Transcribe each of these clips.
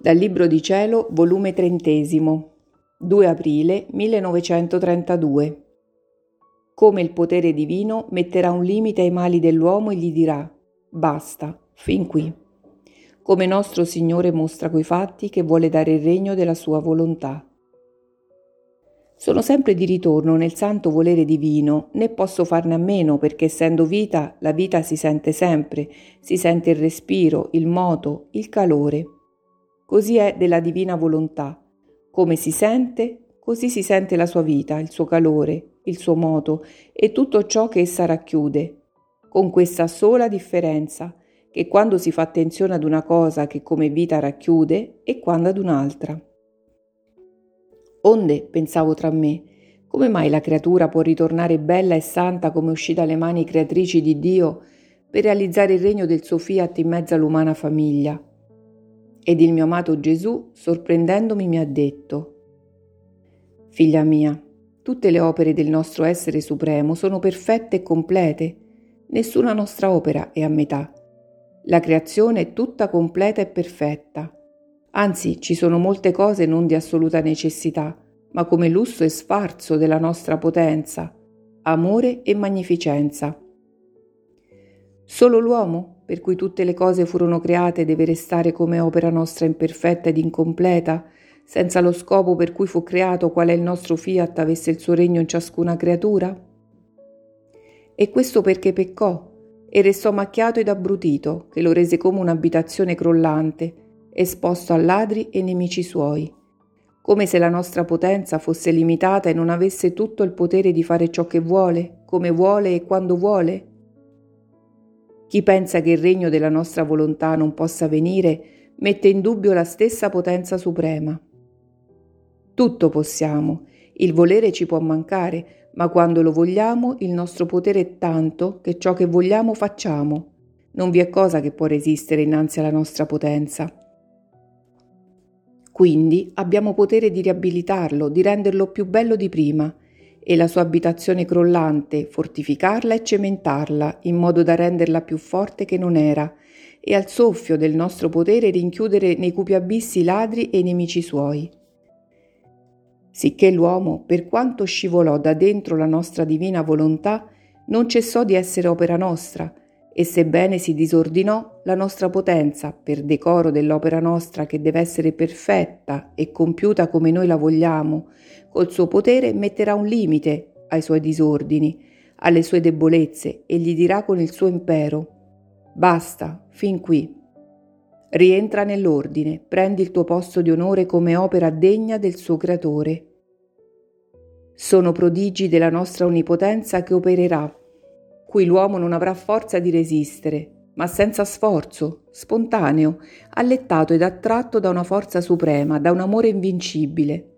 Dal Libro di Cielo, volume trentesimo, 2 aprile 1932. Come il potere divino metterà un limite ai mali dell'uomo e gli dirà: Basta, fin qui. Come nostro Signore mostra coi fatti che vuole dare il regno della sua volontà. Sono sempre di ritorno nel santo volere divino, né posso farne a meno perché essendo vita, la vita si sente sempre, si sente il respiro, il moto, il calore. Così è della divina volontà. Come si sente, così si sente la sua vita, il suo calore, il suo moto e tutto ciò che essa racchiude, con questa sola differenza, che quando si fa attenzione ad una cosa che come vita racchiude e quando ad un'altra. Onde, pensavo tra me, come mai la creatura può ritornare bella e santa come uscì dalle mani creatrici di Dio per realizzare il regno del suo fiat in mezzo all'umana famiglia? Ed il mio amato Gesù, sorprendendomi, mi ha detto, Figlia mia, tutte le opere del nostro essere supremo sono perfette e complete, nessuna nostra opera è a metà. La creazione è tutta completa e perfetta Anzi, ci sono molte cose non di assoluta necessità, ma come lusso e sfarzo della nostra potenza, amore e magnificenza. Solo l'uomo, per cui tutte le cose furono create, deve restare come opera nostra imperfetta ed incompleta, senza lo scopo per cui fu creato qual è il nostro fiat avesse il suo regno in ciascuna creatura? E questo perché peccò e restò macchiato ed abbrutito, che lo rese come un'abitazione crollante, esposto a ladri e nemici suoi, come se la nostra potenza fosse limitata e non avesse tutto il potere di fare ciò che vuole, come vuole e quando vuole? Chi pensa che il regno della nostra volontà non possa venire mette in dubbio la stessa potenza suprema. Tutto possiamo, il volere ci può mancare, ma quando lo vogliamo il nostro potere è tanto che ciò che vogliamo facciamo. Non vi è cosa che può resistere innanzi alla nostra potenza. Quindi abbiamo potere di riabilitarlo, di renderlo più bello di prima e la sua abitazione crollante, fortificarla e cementarla in modo da renderla più forte che non era e al soffio del nostro potere rinchiudere nei cupi abissi ladri e nemici suoi. Sicché l'uomo, per quanto scivolò da dentro la nostra divina volontà, non cessò di essere opera nostra, e sebbene si disordinò, la nostra potenza, per decoro dell'opera nostra che deve essere perfetta e compiuta come noi la vogliamo, col suo potere metterà un limite ai suoi disordini, alle sue debolezze e gli dirà con il suo impero, basta, fin qui. Rientra nell'ordine, prendi il tuo posto di onore come opera degna del suo creatore. Sono prodigi della nostra onnipotenza che opererà cui l'uomo non avrà forza di resistere, ma senza sforzo, spontaneo, allettato ed attratto da una forza suprema, da un amore invincibile.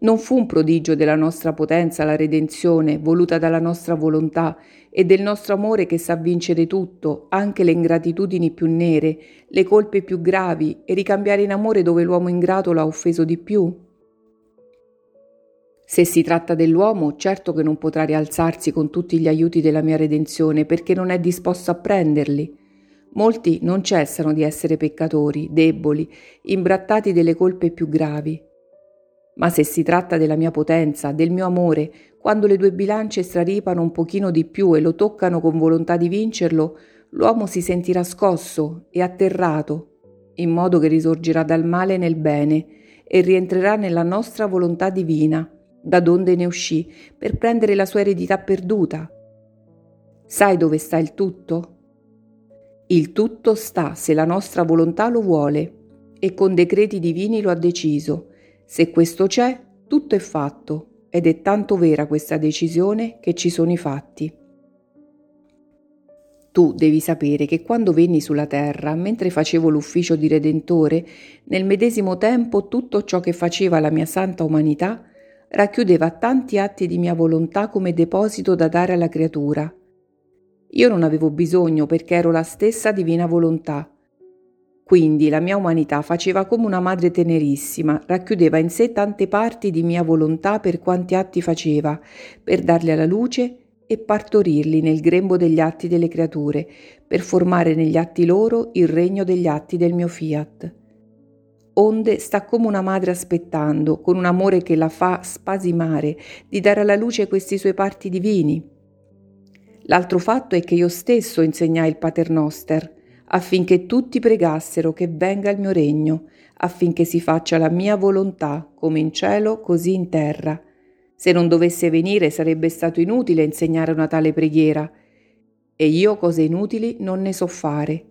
Non fu un prodigio della nostra potenza la redenzione voluta dalla nostra volontà e del nostro amore che sa vincere tutto, anche le ingratitudini più nere, le colpe più gravi e ricambiare in amore dove l'uomo ingrato l'ha offeso di più? Se si tratta dell'uomo, certo che non potrà rialzarsi con tutti gli aiuti della mia redenzione perché non è disposto a prenderli. Molti non cessano di essere peccatori, deboli, imbrattati delle colpe più gravi. Ma se si tratta della mia potenza, del mio amore, quando le due bilance straripano un pochino di più e lo toccano con volontà di vincerlo, l'uomo si sentirà scosso e atterrato, in modo che risorgerà dal male nel bene e rientrerà nella nostra volontà divina da donde ne uscì per prendere la sua eredità perduta. Sai dove sta il tutto? Il tutto sta se la nostra volontà lo vuole e con decreti divini lo ha deciso. Se questo c'è, tutto è fatto ed è tanto vera questa decisione che ci sono i fatti. Tu devi sapere che quando venni sulla terra, mentre facevo l'ufficio di Redentore, nel medesimo tempo tutto ciò che faceva la mia santa umanità racchiudeva tanti atti di mia volontà come deposito da dare alla creatura. Io non avevo bisogno perché ero la stessa divina volontà. Quindi la mia umanità faceva come una madre tenerissima, racchiudeva in sé tante parti di mia volontà per quanti atti faceva, per darli alla luce e partorirli nel grembo degli atti delle creature, per formare negli atti loro il regno degli atti del mio fiat. Onde sta come una madre aspettando, con un amore che la fa spasimare, di dare alla luce questi suoi parti divini. L'altro fatto è che io stesso insegnai il Paternoster, affinché tutti pregassero che venga il mio regno, affinché si faccia la mia volontà, come in cielo, così in terra. Se non dovesse venire sarebbe stato inutile insegnare una tale preghiera, e io cose inutili non ne so fare.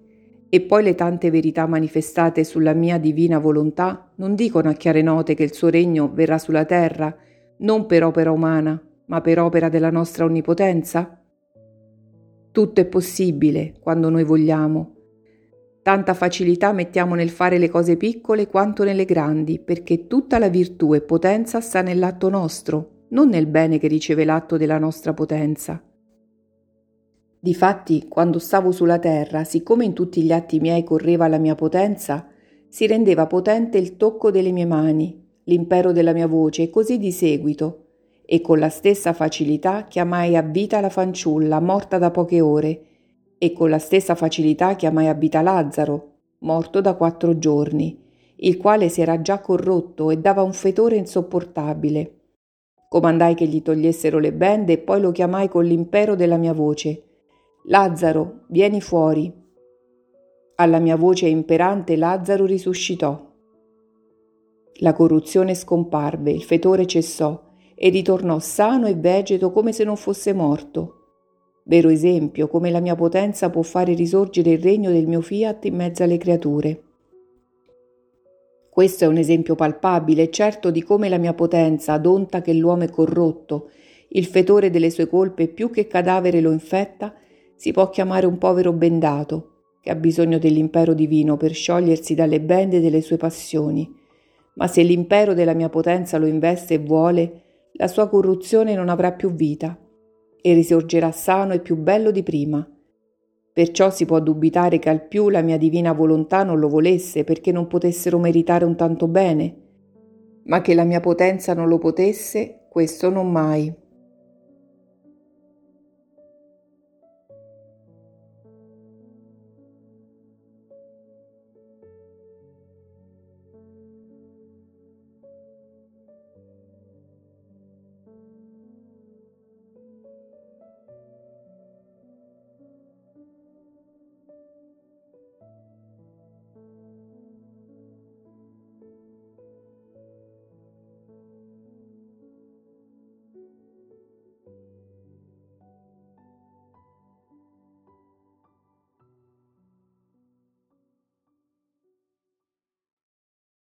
E poi le tante verità manifestate sulla mia divina volontà non dicono a chiare note che il suo regno verrà sulla terra, non per opera umana, ma per opera della nostra onnipotenza? Tutto è possibile quando noi vogliamo. Tanta facilità mettiamo nel fare le cose piccole quanto nelle grandi, perché tutta la virtù e potenza sta nell'atto nostro, non nel bene che riceve l'atto della nostra potenza. Difatti, quando stavo sulla terra, siccome in tutti gli atti miei correva la mia potenza, si rendeva potente il tocco delle mie mani, l'impero della mia voce e così di seguito, e con la stessa facilità chiamai a vita la fanciulla morta da poche ore, e con la stessa facilità chiamai a vita Lazzaro, morto da quattro giorni, il quale si era già corrotto e dava un fetore insopportabile. Comandai che gli togliessero le bende e poi lo chiamai con l'impero della mia voce, Lazzaro, vieni fuori. Alla mia voce imperante Lazzaro risuscitò. La corruzione scomparve, il fetore cessò e ritornò sano e vegeto come se non fosse morto. Vero esempio come la mia potenza può fare risorgere il regno del mio fiat in mezzo alle creature. Questo è un esempio palpabile, certo, di come la mia potenza, adonta che l'uomo è corrotto, il fetore delle sue colpe più che cadavere lo infetta, si può chiamare un povero bendato, che ha bisogno dell'impero divino per sciogliersi dalle bende delle sue passioni. Ma se l'impero della mia potenza lo investe e vuole, la sua corruzione non avrà più vita e risorgerà sano e più bello di prima. Perciò si può dubitare che al più la mia divina volontà non lo volesse perché non potessero meritare un tanto bene, ma che la mia potenza non lo potesse, questo non mai.